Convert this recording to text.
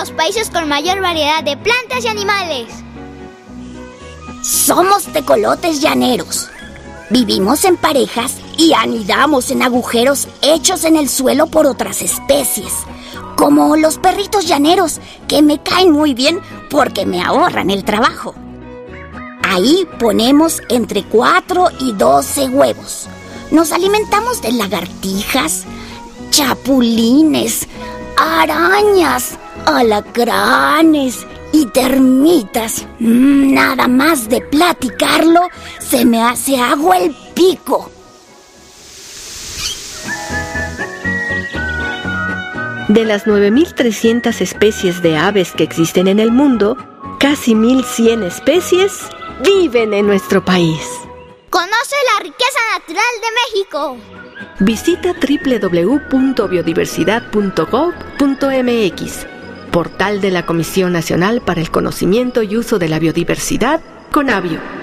los países con mayor variedad de plantas y animales. Somos tecolotes llaneros. Vivimos en parejas y anidamos en agujeros hechos en el suelo por otras especies, como los perritos llaneros, que me caen muy bien porque me ahorran el trabajo. Ahí ponemos entre 4 y 12 huevos. Nos alimentamos de lagartijas, chapulines, arañas, alacranes y termitas. Mm, nada más de platicarlo, se me hace agua el pico. De las 9.300 especies de aves que existen en el mundo, casi 1.100 especies viven en nuestro país. Conoce la riqueza natural de México. Visita www.biodiversidad.gov.mx, portal de la Comisión Nacional para el Conocimiento y Uso de la Biodiversidad, CONABIO.